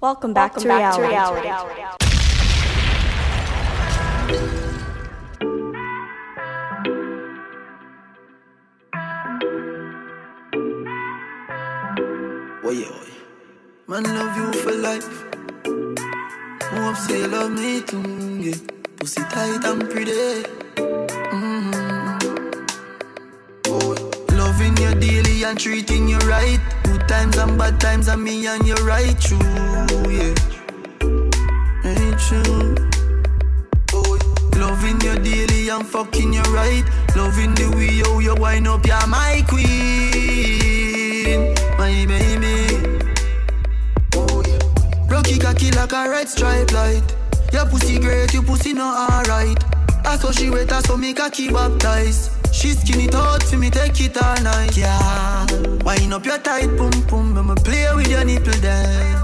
Welcome back, Welcome to, back to reality. reality. Oh yeah, oh yeah. Man love you for life. Hope say you love me too. Yeah. Pussy tight and pretty. Mm-hmm. Oh, loving you daily and treating you right. Times and bad times and me and you right true. Yeah, ain't true. Oh, loving you daily and fucking you right. Loving the way how you wind up, you're my queen, my baby. Oh. Rocky cocky like a red stripe light. Your pussy great, your pussy not alright. I saw she wet, I saw me cocky baptized. She skin it out me, take it all night. Yeah, wind up your tight pum pum, I'ma play with your nipple then.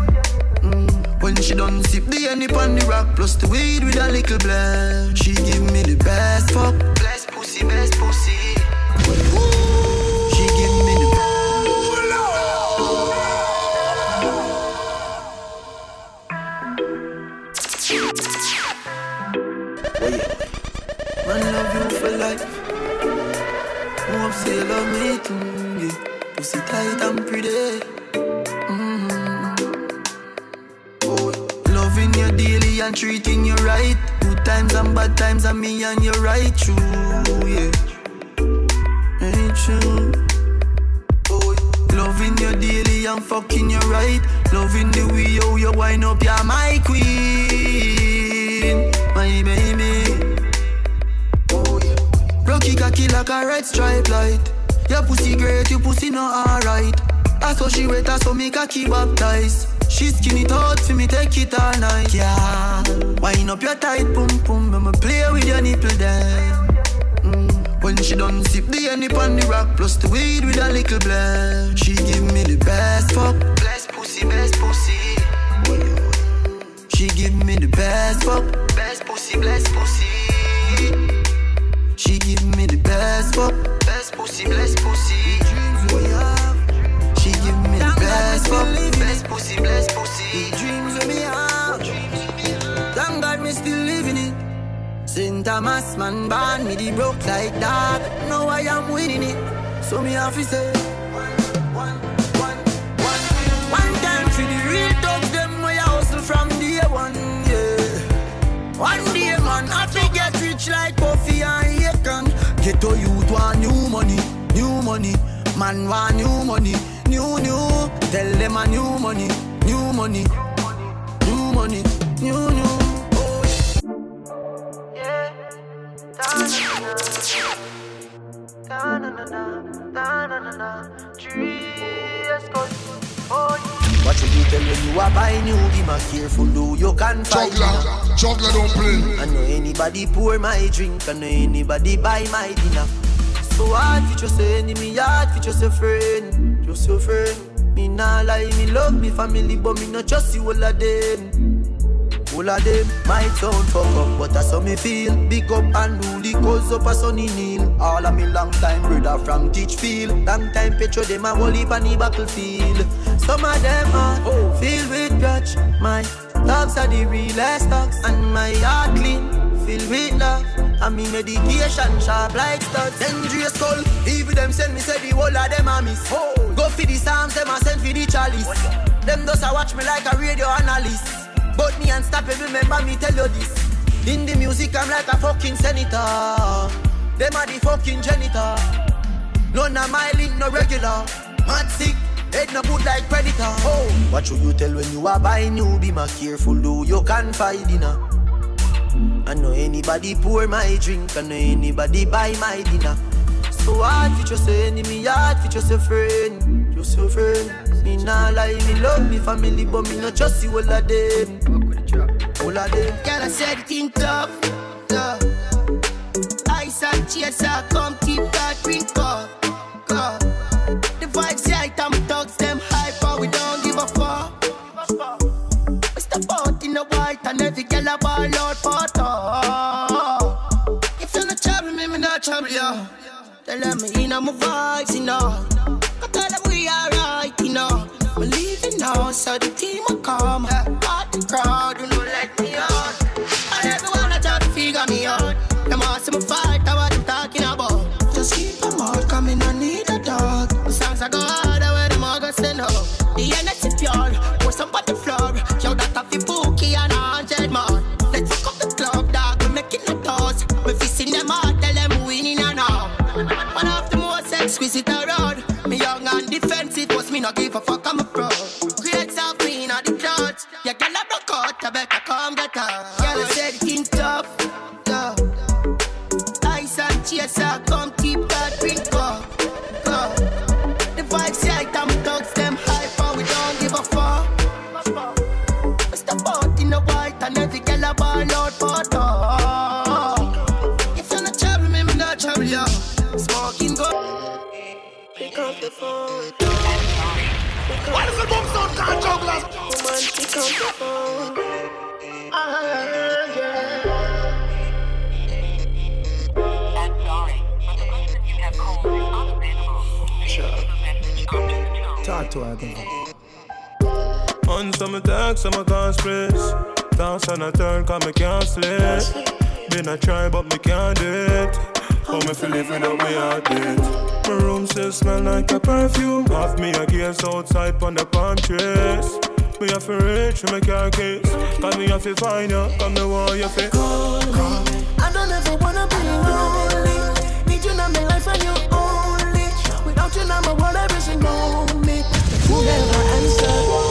Mm. When she done sip the honey on the rock, plus the weed with a little blend. She give me the best fuck, best pussy, best pussy. She and treating you right. Good times and bad times and me and you right true. Yeah, ain't true. Oh, loving you daily and fucking you right. Loving the way how you wind up, you're my queen, my baby. Rocky cocky like a red stripe light. Your pussy great, your pussy not alright. I saw she wet, I saw me cocky baptized. She skin it out me, take it all night. Yeah, wind up your tight pum pum, I'ma play with your nipple then. Mm. When she done sip the honey on the rock, plus the weed with a little blend. She give me the best fuck, best pussy, best pussy. She give me the best fuck, best pussy, best pussy. She give me the best fuck, best pussy, best pussy. Best fuck, best pussy, best pussy. Dreams we have. Thank God me still living it. Saint Thomas man born me the broke like dog. Now I am winning it. So me have to say. One, one, one, one. One time for the real dogs, them way I hustle from day one, yeah. One day, man, I fi get rich like Puffy and Akon. Get to youth want new money, new money. Man want new money, new new. Tell them a new money, new money, new money, new new. Oh, yeah What you do tell when you are buying you Be my careful do you can fight Juggler, juggler don't play. I know anybody pour my drink I know anybody buy my dinner So hard for just enemy Hard for just a friend Just your friend Me nah lie Me love me family But me not trust you all of them all of them might sound fuck up, but that's how me feel. Big up and rule, cause up a sunny kneel. All of me long time brother from Teachfield. Long time petro them a whole heap on the battlefield. Some of them are filled with grudge. My dogs are the realest dogs, and my heart clean, filled with love. And me medication sharp like studs. Dangerous skull, even them send me say the whole of them a miss. Go for the psalms, them a send for the chalice. Them just a watch me like a radio analyst. But me unstoppable, remember me tell you this. In the music, I'm like a fucking senator. Them are the fucking janitor. None of my link no regular. Mad sick, head no good like predator. Oh, what should you tell when you are buying you? Be my careful, do you can find dinner. I know anybody pour my drink, I know anybody buy my dinner. So hard for just enemy, hard for just a friend, just a friend. Me nah lie, me love me family, but me not trust you all of them. All of them. Girl, I said it in tough, tough. Ice and chaser, come keep that drink up, up. The vibes right, I'm thugs, them hyper, we don't give a fuck. We step out in the white and every girl a ball out for talk. If you're not trouble me, me not trouble you. Tell them me in on my vibes, you know. I'm leaving now, so the team will come. Yeah. But the crowd, you know, let me out. And everyone I try to figure me out. Them all see my fire. Me. My room still smell like a perfume. Half me a gears outside on the palm trees. Me have to reach for my car keys. Cause me have to find you, cause me want you fit. I don't ever wanna be lonely. Need you in my life and you only. Without you, now my world everything know me. You never answer.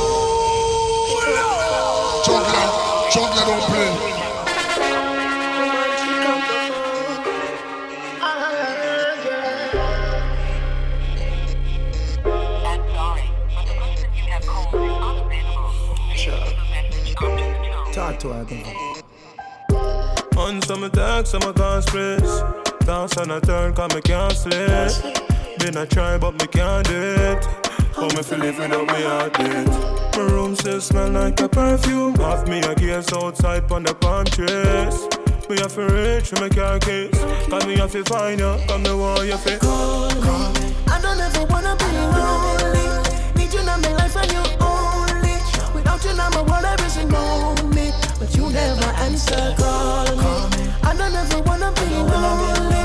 Tone. Talk to her, then. On some attack, some I can't stress. Dance on a turn, cause me can't sleep. Been a try, but me can't do it. How me feel living without me heart beat. My room still smell like a perfume. Half me a gears outside on the palm trees. Me have to reach for my car keys. Cause me have to find you, cause me want you fit. I don't ever wanna be lonely. Need you in answer call me. I don't ever wanna be lonely.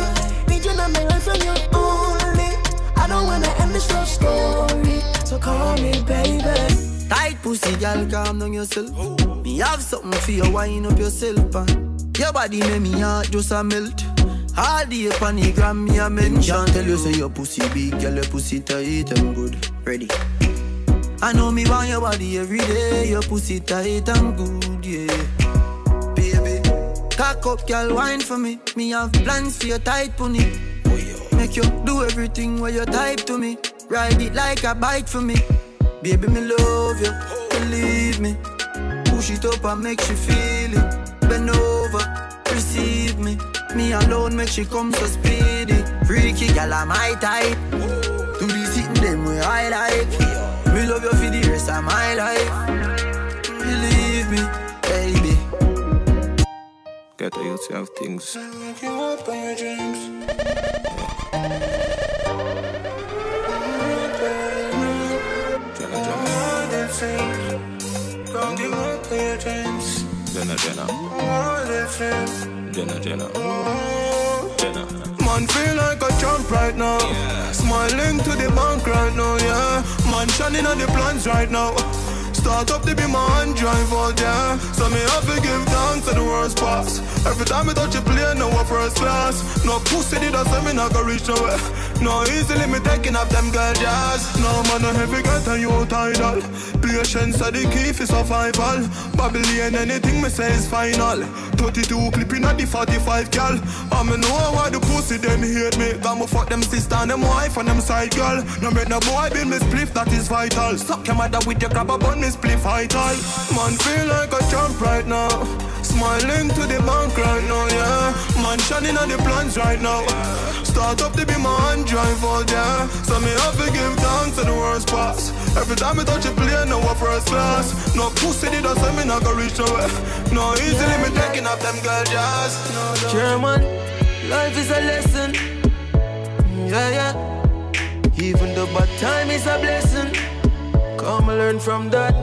Need you in my life and you only. I don't wanna end this love story. So call me baby. Tight pussy, girl, calm down yourself. Me have something for you, wind up yourself. And your body make me heart just a melt. All day on the gram, me a mention. Tell you say your pussy big, girl, your pussy tight and good. Ready? I know me want your body every day. Your pussy tight and good, yeah. Baby, cock up, girl, wine for me. Me have plans for your tight pony. Make you do everything where you type to me. Ride it like a bike for me. Baby, me love you, believe me. Push it up and make you feel it. Bend over, receive me. Me alone make she come so speedy. Freaky gal, I'm my type. Do the sitting them way I like. Me love you for the rest of my life. Believe me. Get the youth have things. Jenna, Jenna. Jenna, Jenna. Jenna. Man feel like a champ right now. Smiling to the bank right now, yeah. Man shining on the plans right now. Start up to be my hand drive yeah. So me have to give thanks to the worst pass. Every time I touch a plane, no first class. No pussy did I say me not gonna reach nowhere. No easily me taking up them girl jazz. No man no heavy get a you tidal. Patience are the key for survival. Babylon anything me say is final. 32 clipping at the 45 gal. I me know why the pussy them hate me. Got me fuck them sister and them wife and them side girl. No make no boy build me spliff that is vital. Suck your mother with your grab bun me spliff vital. Man feel like a champ right now. Smiling to the bank right now, yeah. Man shining on the plans right now. Start up to be my hand drive out, yeah. So me have to give thanks to the worst pass. Every time I touch a plane, no one first class. No pussy did I say me not gonna reach nowhere. No easily me taking up them girl jazz. No. German, life is a lesson. Yeah, yeah. Even the bad time is a blessing. Come and learn from that.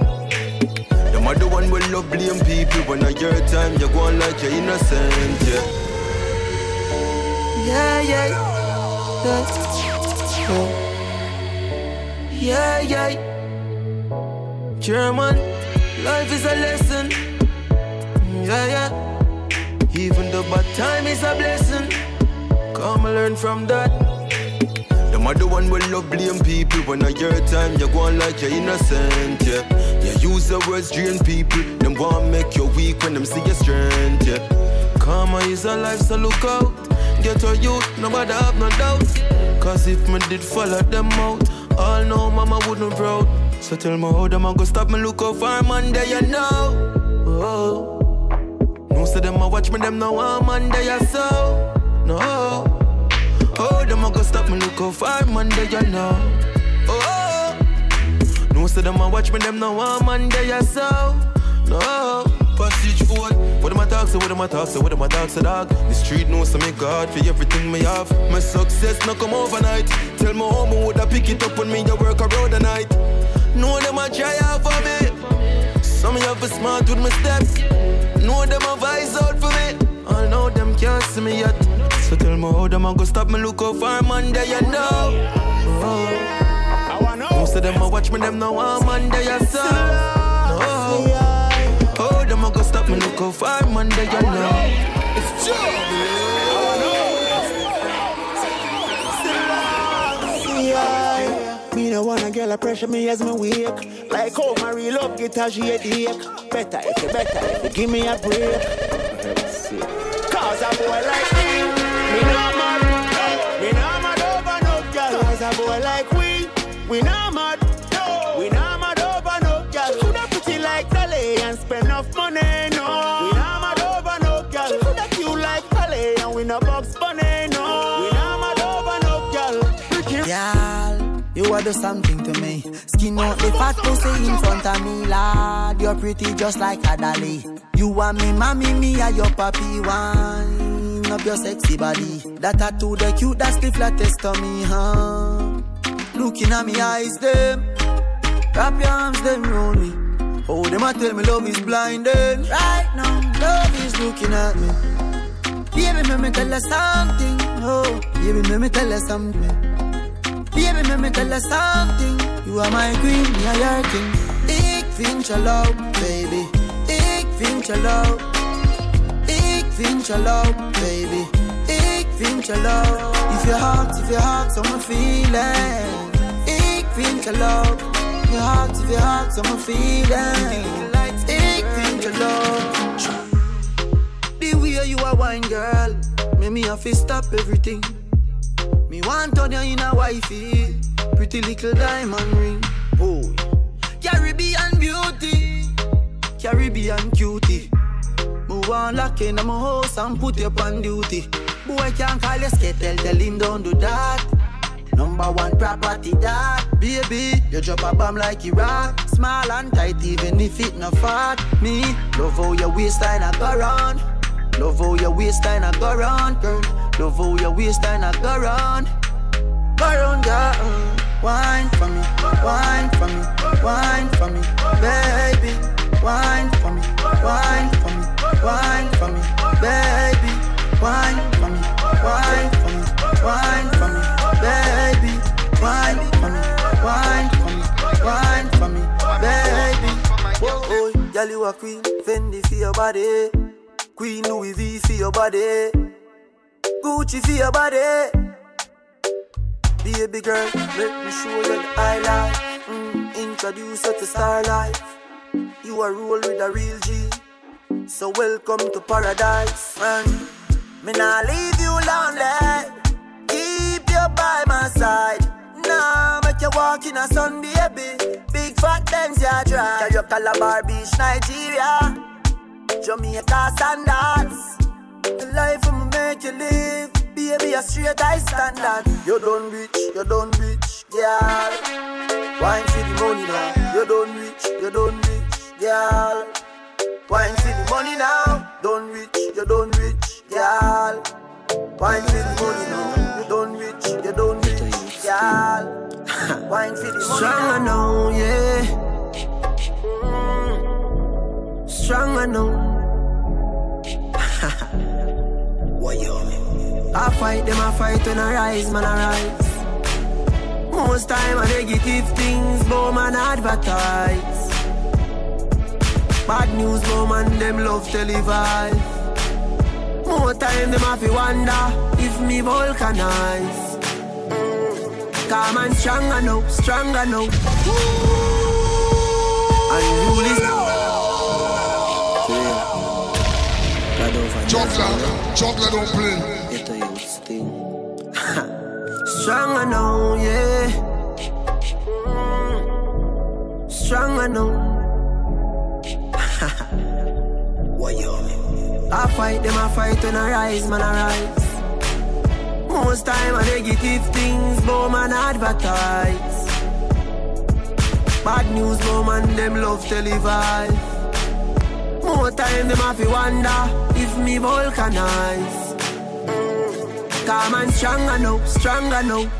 The one will love blame people when I your time you go on like you're innocent, yeah. Yeah, yeah. Yeah, yeah. yeah. mature, man. Life is a lesson. Yeah, yeah. Even the bad time is a blessing. Come and learn from that. The one will love blame people when I your time you go on like you're innocent, yeah. You use the words drain people, them want make you weak when them see your strength, yeah. Karma is a life, so look out. Get a youth, nobody have no doubt. Cause if me did follow them out, all know mama wouldn't proud. So tell me how them a go stop me look out for man there you know. Oh. No say them a watch me, them no want man there you so. No. Oh, them a go stop me look out for man there you know. Oh. No say them a watch me, them no want man there you so. No. Passage forward. What am I talk say? What am I talk say? What am I talk say, dog? The street knows some me God for everything me have. My success no come overnight. Tell me how me woulda pick it up when me a work around the night. Know them a try out for me. Some of you a smart with my step. Know them a vice out for me. All know them can't see me yet. So tell me how them a go stop me look out for there you know. Oh. Most of them a watch me, them no want man there you so. Me look out for man there you know. Yeah. Me no wanna girl a pressure me as me wake. Like how my real love get a she headache. Better if you better if you give me a break. Cause a boy like me, me no mad. Me no mad over no girl. Cause a boy like we, we no do something to me. Skin out the fat pussy in front of me, lad. You're pretty just like a dolly. You are me, mommy, me are your papi wine. Up your sexy body. That tattoo, the cute, that's the flattest to me, huh? Looking at me eyes, them. Wrap your arms, them round me. Oh, them a tell me love is blinding. Right now, love is looking at me. Baby, let me tell you something. Oh, baby, let me tell you something. Baby, let me tell you something. You are my queen, me are your king. Ik vind je leuk, baby. Ik vind je leuk. Ik vind je leuk, baby. Ik vind je leuk. If your heart, if your heart, my feeling. Ik vind je leuk. Your heart, if your heart, my feeling. Ik vind je leuk. The way you are wine, girl. Make me have to stop everything. Want on you in a wifey. Pretty little diamond ring. Oh, Caribbean beauty. Caribbean cutie. Me want lock in my house and put you on duty. Boy can't call you skittle, tell him don't do that. Number one property that Baby, you drop a bomb like Iraq Small and tight even if it not fat Me, love how your waistline a go round Love how your waistline a go round, girl Love how your waistline a go round Go round, girl mm. Wine for me, wine for me, wine for me Baby, wine for me, wine for me, wine for me Baby, wine for me, wine for me, wine for me Baby, wine for me, wine for me, wine for me Baby Whoa, oh, girl you a queen, Fendi for your body Queen Louis V for your body Gucci for your body. Baby girl, let me show you the high life mm, Introduce you to star life You are roll with a real G. So welcome to paradise And me nah leave you lonely. Keep you by my side. Nah, make you walk in a sun, baby. Big fat Benz, ya drive. Carry up Calabar Beach, Nigeria. Jamaica standards The life I'ma make you live Baby, a straight high standard. You done rich, you done rich, girl. Wine for the money now You done rich, you done rich, girl. Wine for the money now Done rich, you done rich, girl. Wine for the money now You done rich, you done rich, girl. Wine for the money Strong now now, yeah. Strong I mm. I fight them, I fight when I rise, man, I rise. Most time I negative things, but man, I advertise. Bad news, no man, them love televise. More time, them have to wonder if me vulcanize. Calm and stronger now, stronger now. Unruly. Juggler, juggler don't play. Stronger now, yeah. Mm. Stronger now. what you I fight them, I fight when I rise, man, I rise. Most time I negative things, but man advertise. Bad news, no man, them love televise. More time them have to wonder if me vulcanize. Calm and stronger now, stronger now.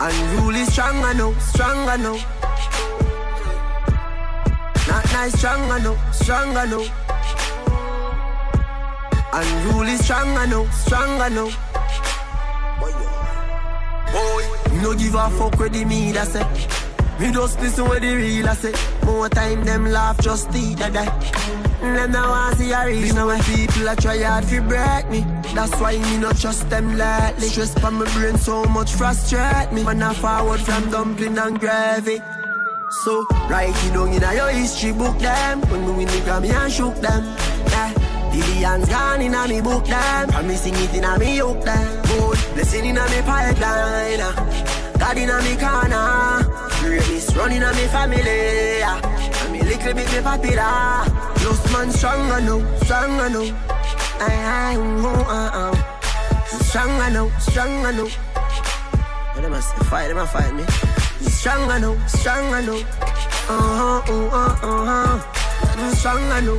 Unruly stronger now, stronger now. Not nice stronger now, stronger now. Unruly stronger now, stronger now. Boy, no give a fuck with the me that say. Me just listen what the real I say. More time them laugh, just that die. Them now want see a reach now when people a try hard to break me. That's why me not trust them lately. Stress for my brain so much frustrate me. Man I forward from dumpling and gravy. So write it down in your history book them. When me win the Grammy and shook them. Yeah. Billions gone in a me book them. Promising it in a me hook them. Good blessing in a me pipeline. Ah. God in a me corner. Greatness running on me family. Yeah. Little bit me popular. Lost man stronger now, stronger now. I, I, oh, uh, uh. Stronger now, stronger now. But them a fight, them a fight me. Stronger now, stronger now. Uh huh, uh huh, uh huh. Stronger now.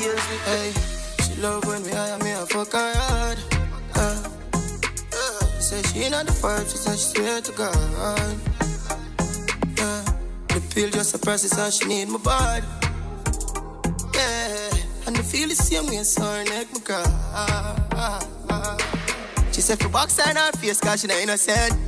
Yeah, hey, she love when me hire me a fuck her hard. Uh, Say she not the first, she said she swear to God. Pill just a process how she need my body. Yeah. And the feel the same way, so her neck my cry. She said for box her not face, cause she not innocent.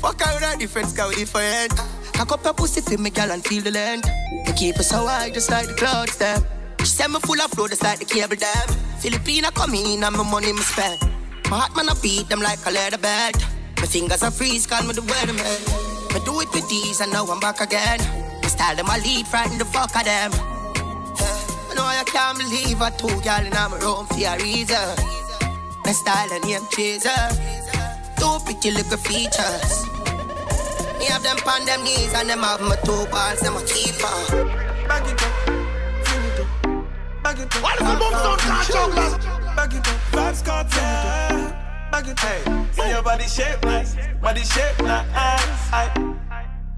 Fuck her with a different, cause we different. Cock up her pussy for me, girl, and feel the land. Me keep her so high, just like the clouds, them. She said me full of flow, just like the cable dam. Filipina come in, and my money me spend. My heart man, I beat them like a leather bed. My fingers are freeze, call me the weatherman. I do it with these, and now I'm back again. My style them, I lead, frighten the fuck of them. Yeah. I know I can't believe I told y'all in my room for a reason. My style and name chaser. Two pretty little features. Me have them on them knees, and them have my two balls, them a keeper. Back it up, fling it up, back it up. Why does the boom sound can't juggle? Back it up, Vybz Kartel. Back it up. See your body shape nice, body shape nice. Aye.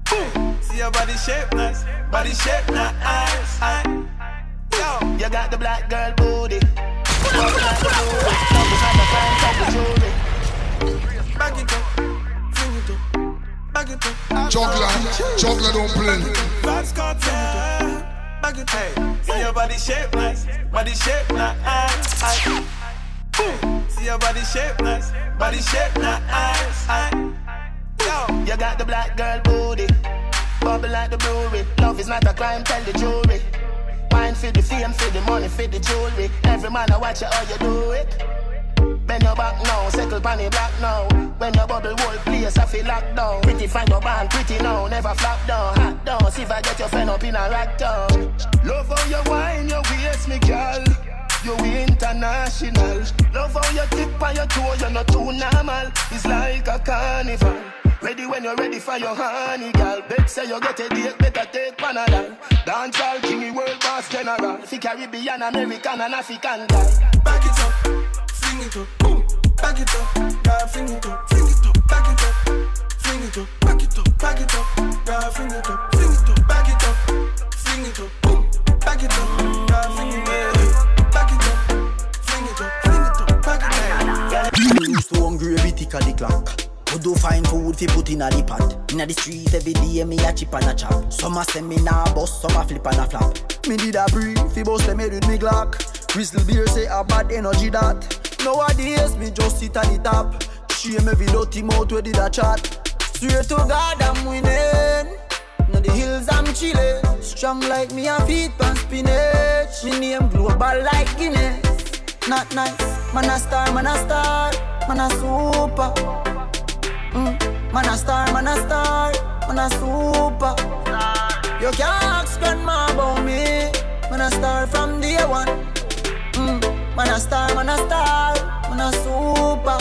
Boom. See your body shape nice, body shape nice. Aye. Yo, you got the black girl booty. Walk like the booty. Love is like the fine type of jewelry. Back it up, fling it up, back it up. Juggler, juggler don't play. Vybz Kartel. Back it up. See your body shape nice, body shape nice. Aye. Boom. See your body shape nice, body shape nice. Aye. Yo, you got the black girl booty, bubble like the brewery. Love is not a crime, tell the jury. Wine for the fame, for the money, for the jewelry. Every man I watch you how you do it. Bend your back now, settle pan the black now. When your bubble whole place, I feel locked down. Pretty find your band, pretty now, never flop down. Hot down, see if I get your friend up in a rack. Love how you wine, your waist, me girl. You international. Love how you tip on your toe, you're not too normal. It's like a carnival. Ready when you're ready for your honey, girl. Bet say you get a date, better take Panadol. Dance all kingy world boss general. Fi Caribbean, American, and African girl. Back it up, fling it up, boom. Back it up, girl, fling it up, fling it up. Back it up, fling it up, back it up, back it up, girl, fling it up, fling it up. Back it up, fling it up, boom. Back it up, girl, fling it up. Back it up, fling it up, fling it up, back it up. Me used to hungry every tick of the clock. Would do find food fi put in a the pot. Inna the street every day me a chip and a chop. Some a nah bust, some a flip and a flap. Me did a brief, fi bust them head with me Glock. Crystal beer say a bad energy that. Nowadays me just sit at the top. Shame every dirty mouth where did a chat. Swear to God I'm winning. Now the hills I'm chillin'. Strong like me and feet pan spinach. Me name global like Guinness. Not nice, man a star, man a star, man a super. Mm. Man a star, man a star, man a super. You can't ask grandma about me. Man a star from day one. Mm. Man a star, man a star, man a super.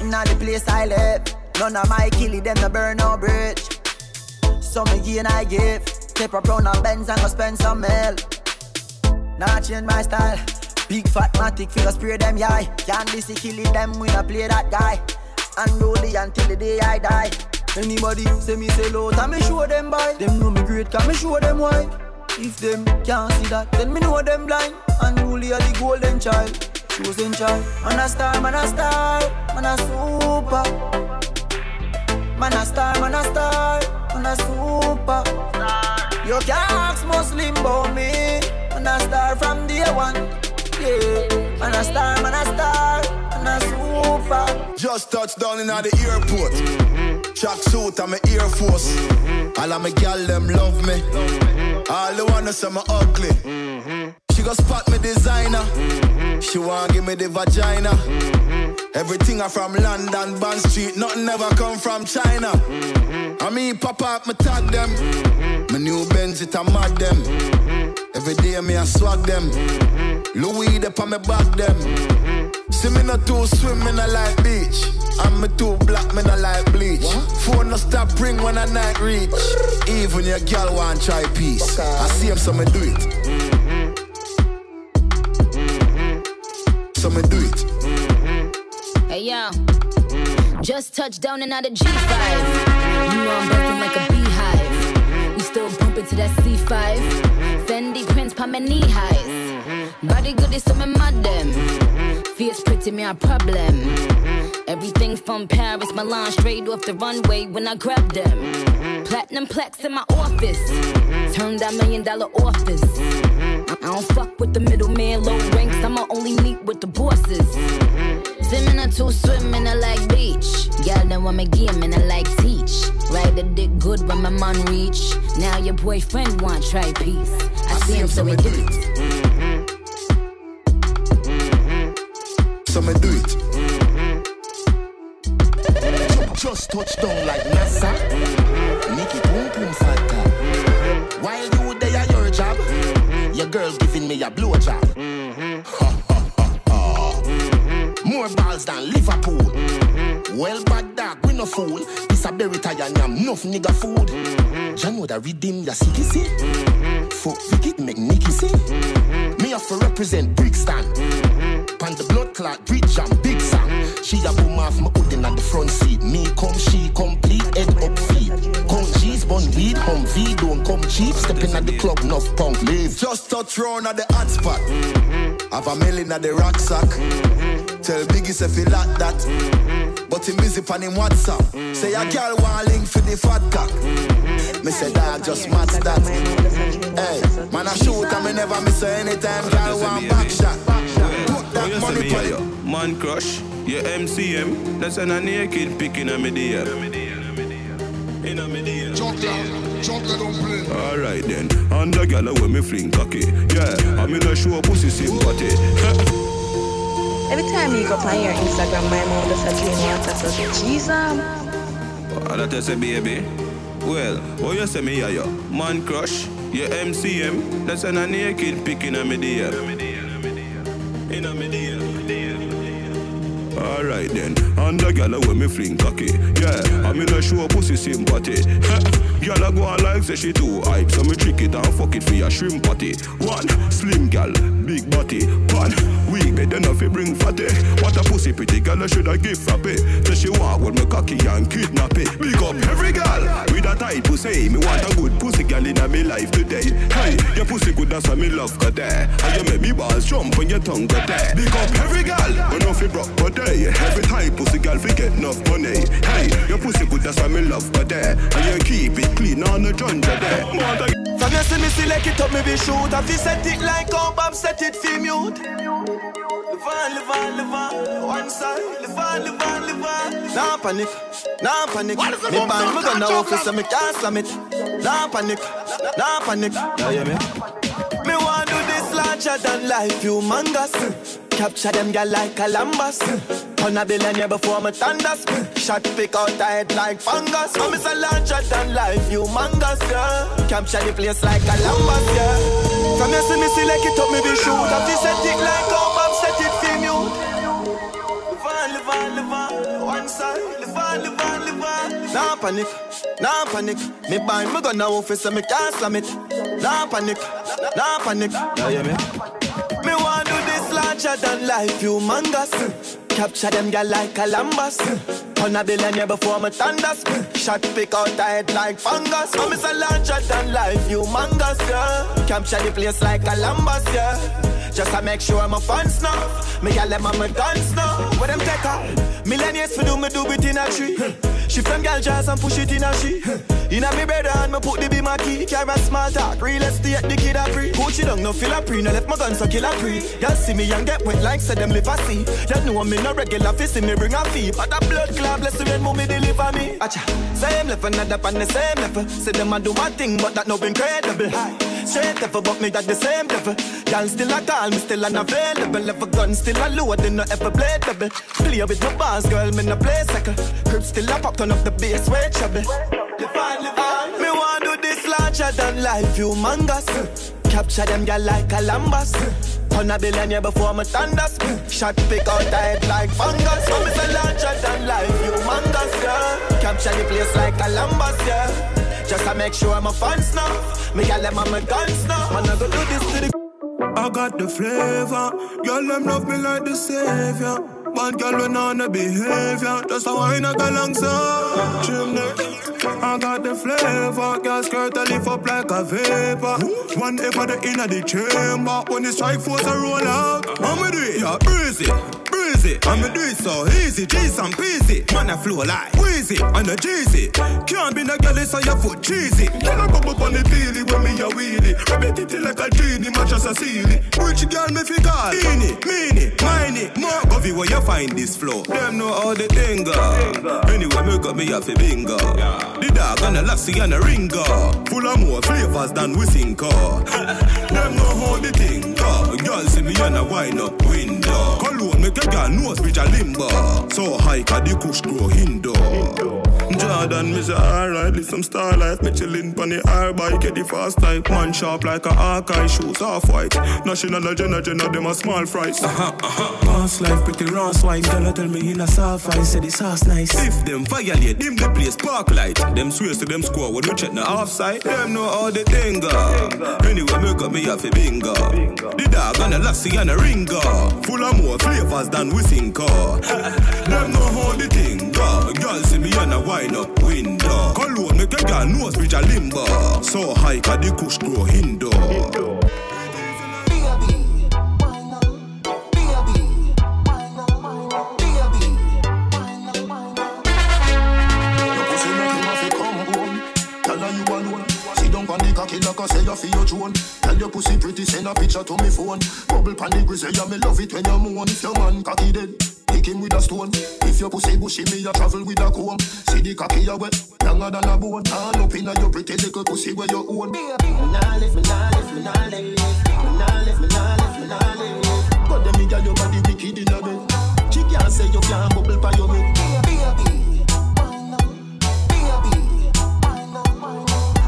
Inna the place I live, none of my killie them no burn no bridge. So me gain I give, step up round a Benz and go spend some mil. Nah change my style. Big fat matic figure spray them yai. Can't be see killing them when I play that guy. Unruly until the day I die. Anybody say me say low, time me show them by. Them know me great, can me show them why. If them can't see that, then me know them blind. Unruly are the golden child, chosen child. Man a star, man a star, man a super. Man a star, man a star, man a super. You can't ask Muslim about me. Man a star from day one. Yeah, man a star, man a star, man a super. Just touched down in the airport. Mm-hmm. Track suit and my Air Force. Mm-hmm. All of my gal them love me. All the wanna say me ugly. Mm-hmm. She go spot me designer. She want give me the vagina. Everything I from London, Bond Street. Nothing ever come from China. I mean, pop up, me tag them. My new Benz, it a mad them. Every day me I swag them. Louis up on me back them. See me not too swim, me not like beach. I'm me too black, me not like bleach. Phone no stop ring when I night reach. Even your girl want try peace. I see him, so me do it. Mm-hmm. So me do it. Mm-hmm. Hey yo, just touched down and out of G5. You know I'm buzzing like a beehive. We still bumping to that C5. Fendi prints pa my knee highs. Body good is some mad them. Fierce pretty me a problem. Everything from Paris, Milan, straight off the runway when I grab them. Platinum plaques in my office. Turned that million dollar office. I don't fuck with the middleman, low ranks. I'ma only meet with the bosses. Swimming or two swim in I like beach. Y'all know I'm a game and I like teach. Ride the dick good when my man reach. Now your boyfriend want try peace. I, see him so he do it. So me do it. Mm-hmm. Just touch down like NASA. Mm-hmm. Nicky boom boom fatta. Mm-hmm. While you there at your job, your girl giving me a blow job. Ha ha ha. More balls than Liverpool. Well, bad dog, we no fool. This a berry tie and yam, enough nigga food. Jah know that redeem your city, see? Fuck Vicky, make Nicky see? Me have to represent Brixton. Pan the blood clot, bridge and big song. She a boom off my hoodin on the front seat. Me come, she complete, head up feet. Come G's, bun weed, hum V, don't come cheap. Stepping at the club, enough punk leave. Just touch round at the hot spot. Have a million at the rucksack. Tell Biggie if he like that. But him busy on him WhatsApp. Say a girl want link for the fat cock. Me say dog just match that. Hey, man I shoot and me never miss her anytime. Girl want back shot. Put that money on. Man crush, your MCM. That's an a naked picking a me DM. In a me DM. Alright then, and the gal when me fling cocky. Yeah, I'm in a show pussy sympathy. Every time you go on your Instagram, my mom does a dream water, so Jesus. Ah, that is a baby. Well, what you say me yeah, yo? Man crush, your MCM. That's an a naked picking a me DM. In a DM. Alright then, and the gal when me fling cocky. Yeah, I'm in a show pussy sympathy. Gal a go on like say she too hype, so me trick it and fuck it for your shrimp patty. One slim gal, big body. One weak bed enough fi bring fatty. What a pussy pretty gal I shoulda give frappe. Say she walk with me cocky and kidnap it. Big up every gal with a tight pussy. Me want a good pussy gal in me life today. Hey, your pussy good that's why me love got there. And you make me balls jump when your tongue got there. Big up every gal, we know fi broke day. Every time pussy gal fi get enough money. Hey, your pussy good that's why me love got there. And you keep it clean on the junja there. Mother From you see me select it up, me be shoot. If you set it like how Bob set it for mute. Live on, live on, live on, one side. Live on, live on, live on. Nah panic, nah panic. Me bang me gun now office me can't slam it. Nah panic, nah panic. Yeah, yeah, me. Me want do this larger than life, humongous. Capture them girl like Columbus. On a billionaire before me thunders. Shot pick out the head like fungus. I'm a larger than life, humongous, yeah. Capture the place like Columbus, yeah. From you see me select it up, me be shoot. To set it like how Bob set it for you. Live on, live on, live on. One side, live on, live on, live on. Nah panic, nah panic. Me bind me gun now office so me can't slam it. Nah panic, nah panic. Yeah, yeah, me. Me want larger than life, humongous. Capture them girl like Columbus. On a billionaire before my thunders. Shot pick out the head like fungus. I'm a larger than life, humongous, yeah. Capture the place like Columbus, yeah. Just to make sure my fans know. Me gal them on my guns now. What them take her? Millennials for do me do it in a tree. She from gal jazz and push it in a she. In a me brother and me put the be my key. Carry a small talk, real estate the kid a free. It down, no feel a pre, no left my guns so kill a pre. Y'all see me and get wet like said them live a see. Y'all know me no regular fist, in me bring a fee. But a blood club, bless the rain, mommy deliver me. Acha, same level, another on the same level. Say them a do my thing, but that no incredible. Straight level, but me at the same level. Y'all still a call, me still unavailable. A gun still a load, then no ever play double. Play with my bars, girl, me no play second. Crib still a pop, turn up the bass, way trouble. On. Me want do this larger than life, humongous. Capture them girl like a Columbus. On a billionaire before me thunders. Shot pick out the head like fungus. So me say larger than life, humongous, yeah. Capture the place like Columbus, yeah. Just to make sure my fans know. Me gal on my guns now. Man, I go do this to the. I got the flavor. Girl, them love me like the savior. Bad girl when on the behavior. Just a wine a girl alongside. Chimney. I got the flavor. Girl skirt a lift up like a vapor. One for the inner the chamber. When the strike force a roll out. I'ma do it, yeah, breezy breezy. I'ma do it so easy, G's and peasy. Man, I flow like Weezy on the Jeezy. Can't be no girl, so your foot cheesy. Can I bubble on the peely when me a wheelie? Rabbit it like a genie, match as a ceiling. Which girl me fi call? Eeny, meeny, miny, more govy where you find this flow. Them know how the thing. Anyway, me got me a fi bingo. The dog and the lassie and the ringer. Full of more flavors than we think of. Oh. Them know how the thing go. Girl see me and a wine up window. Cologne make a girl nose reach a limbo. So high, cause the kush grow indoor. Jordan, me say alright, live some star life. Me chillin' pon the air bike, get the fast type. Man sharp like a Hawkeye, shoes off white. National agenda, agenda, them a small fries. Uh-huh, uh-huh. Past life, pretty raw swipe. Girl, tell me in a soft ice, say the sauce nice. If them violate, them the place spark light. Them swears to them score when we check the offside. Them know how the thing go. Anyway, me got me off a bingo. The dog and the lassie and the ringer. Full of more flavors than we think them know how the thing go. Girl see me and a wine up window. Cologne make a girl nose reach a limbo. So high, cause the kush grow indoor. cocky like I say you feel your drone. Tell your pussy pretty, send a picture to me phone. Bubble pan the grizzly, yeah, me love it when you moan. If your man cocky dead, kick him with a stone. If your pussy bushy, me a travel with a comb. See the cocky a wet, longer than a bone. All up inna your pretty little pussy where you own. Me nah live, me nah live, me nah live, me nah live, me nah live, me nah live. But them girl your body wicked inna bed. She can't say you can't bubble by your head.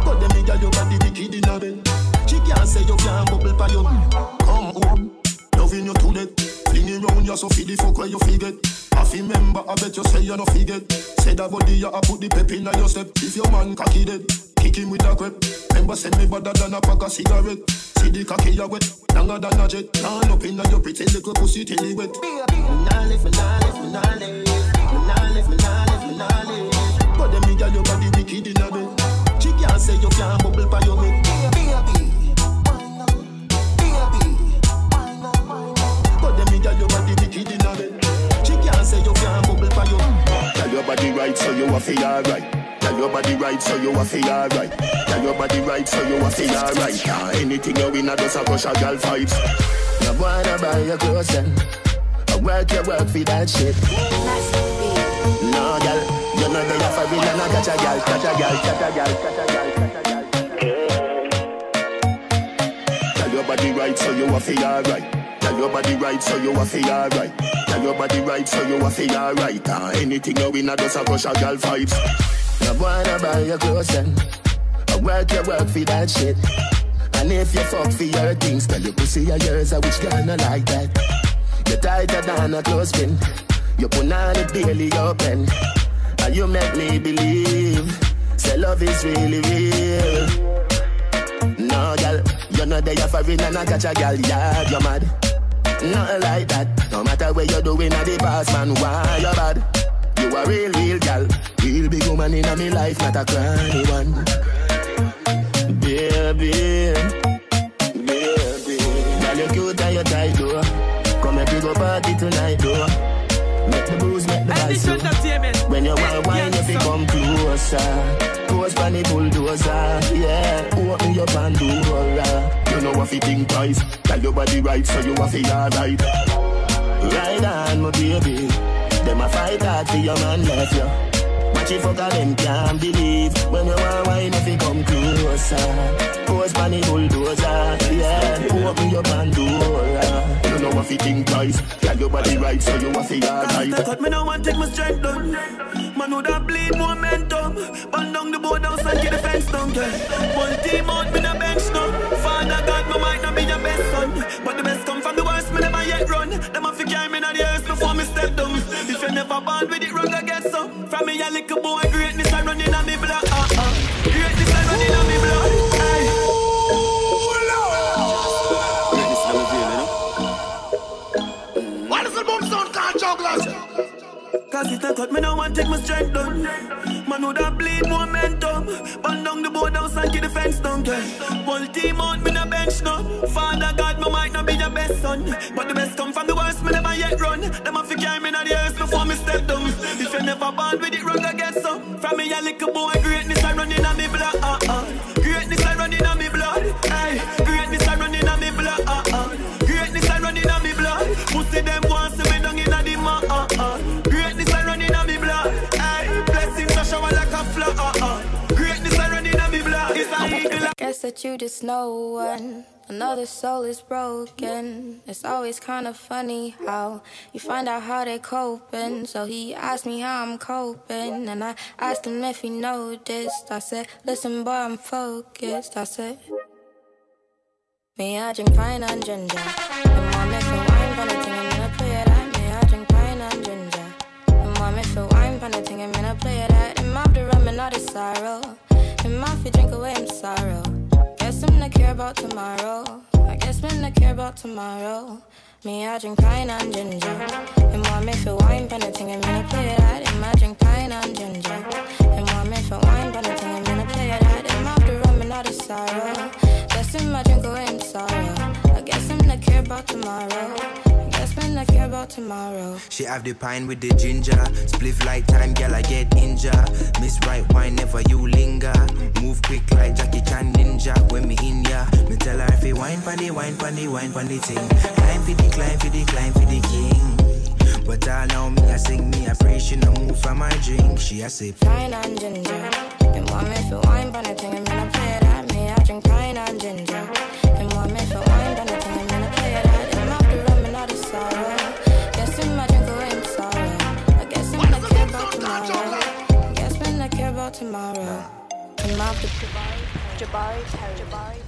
But them girl your body wicked inna bed. She can't say you can't bubble by your Come home, loving you to death. Fling round you so feed the fuck where you forget. I fi remember, I bet you say you no forget. Say that body you a put the pep in your step. If your man cocky dead, kick him with a grip. Remember, send me better than a pack of cigarette. See the cocky you wet, longer than a jet. Turn up in your pretty little pussy till it wet. Me nah live, me nah live, me nah live, me nah live, me nah live, me nah live. But them girl your body wicked in a bed. She can't say you can't bubble by your head. Wicked in a bed. She can't say you can't bubble by your. Tell your body right, so you a feel alright. Tell your body right, so you a feel alright. Tell your body right, so you a feel alright. Ah, anything you win, I just a rush a girl fights. No wanna buy your clothes then. I work your work for that shit. No, girl, you know they catch a gal, catch a gal, catch a gal, catch a gal, catch a gal. Tell your body right, so you a feel alright. Tell your body right, so you a feel alright. Tell your body right, so you a feel alright. Uh, anything you win, I just a crush a gal vibes. No wanna buy your clothes then. I work your work for that shit. And if you fuck for your things, tell your pussy are yours, I wish girl not like that. You're tighter than a clothespin. You put on it daily open. And you make me believe. Say love is really real. No, girl, you're not there for it and I catch a girl, yeah, you're mad. Nothing like that. No matter what you're doing at the past, man, why you're bad? You a real, real gal. Real big woman in my life, not a cranny one. Baby, baby. Girl, you cute and you tight, though. Come and we go party tonight, though. Make the booze, make the vibes. When you want wine, you come closer. Pose pan the bulldozer, yeah. Open your Pandora. You know what you think twice. Tell your body right, so you have to alright. Ride on, my baby. Them a fight hard for your man left you. Watch it fuck them can't believe When you want wine if you come closer Pose pan the bulldozer Yeah, open your Pandora You know what you think twice Tell your body right so you want to alright Cut me now and take my strength down Man who that bleed momentum Burn down the board house and get the fence down yeah. One team out, me no bench now Father God, me might not be your best son But the best come from the worst, me never yet run Them a fi carry me in the earth before me step down If you never born with it wrong, I get some From me a little boy, greatness I running on me blood uh, uh. Greatness I running on me blood hey. Why does the boom sound can't jugglers? Cause it a cut me now and take my strength down Man who that bleed momentum Burn down the board house and keep the fence down yeah. Whole team out, me no. Father God, me might not be your best son. But the best come from the worst, me never yet run. Them a fi carry me in the earth before me step down. If you never born with it I get some. From me a little boy, greatness you just know one. Another soul is broken. It's always kind of funny how you find out how they're coping. So he asked me how I'm coping, and I asked him if he noticed. I said, Listen, boy, I'm focused. I said, Me, I drink pine and ginger. And mom, if you wine, but I I'm gonna play it at me. I drink pine and ginger. And mom, if you wine, but I think I'm gonna play it at him. Off the rum and all the sorrow. And my feet drink away him sorrow. Care about tomorrow. I guess I'm not care about tomorrow. Me, I drink pine and ginger. And mom, if you wine, but I think I'm gonna play it at him. I drink pine and ginger. And mom, if you wine, but I think I'm gonna play it at him. Off the rum and all the sorrow. Guess I'm drink away him sorrow. I guess I'm not care about tomorrow. I guess care about tomorrow. She have the pine with the ginger. Spliff like time, girl, I get injured. Miss right wine, never you linger. Move quick like Jackie Chan ninja. When me in ya, me tell her if you wine the wine the wine the thing. Climb for the climb for the climb for the king. But all now me I sing me I pray she no move from my drink. She a sip. Pine and ginger. And mom, if you wine, but I think I'm gonna play it at me. I drink pine and ginger. And mom, if you wine, but tomorrow. I'm off the Jabari Jabari Terry. Jabari Terry.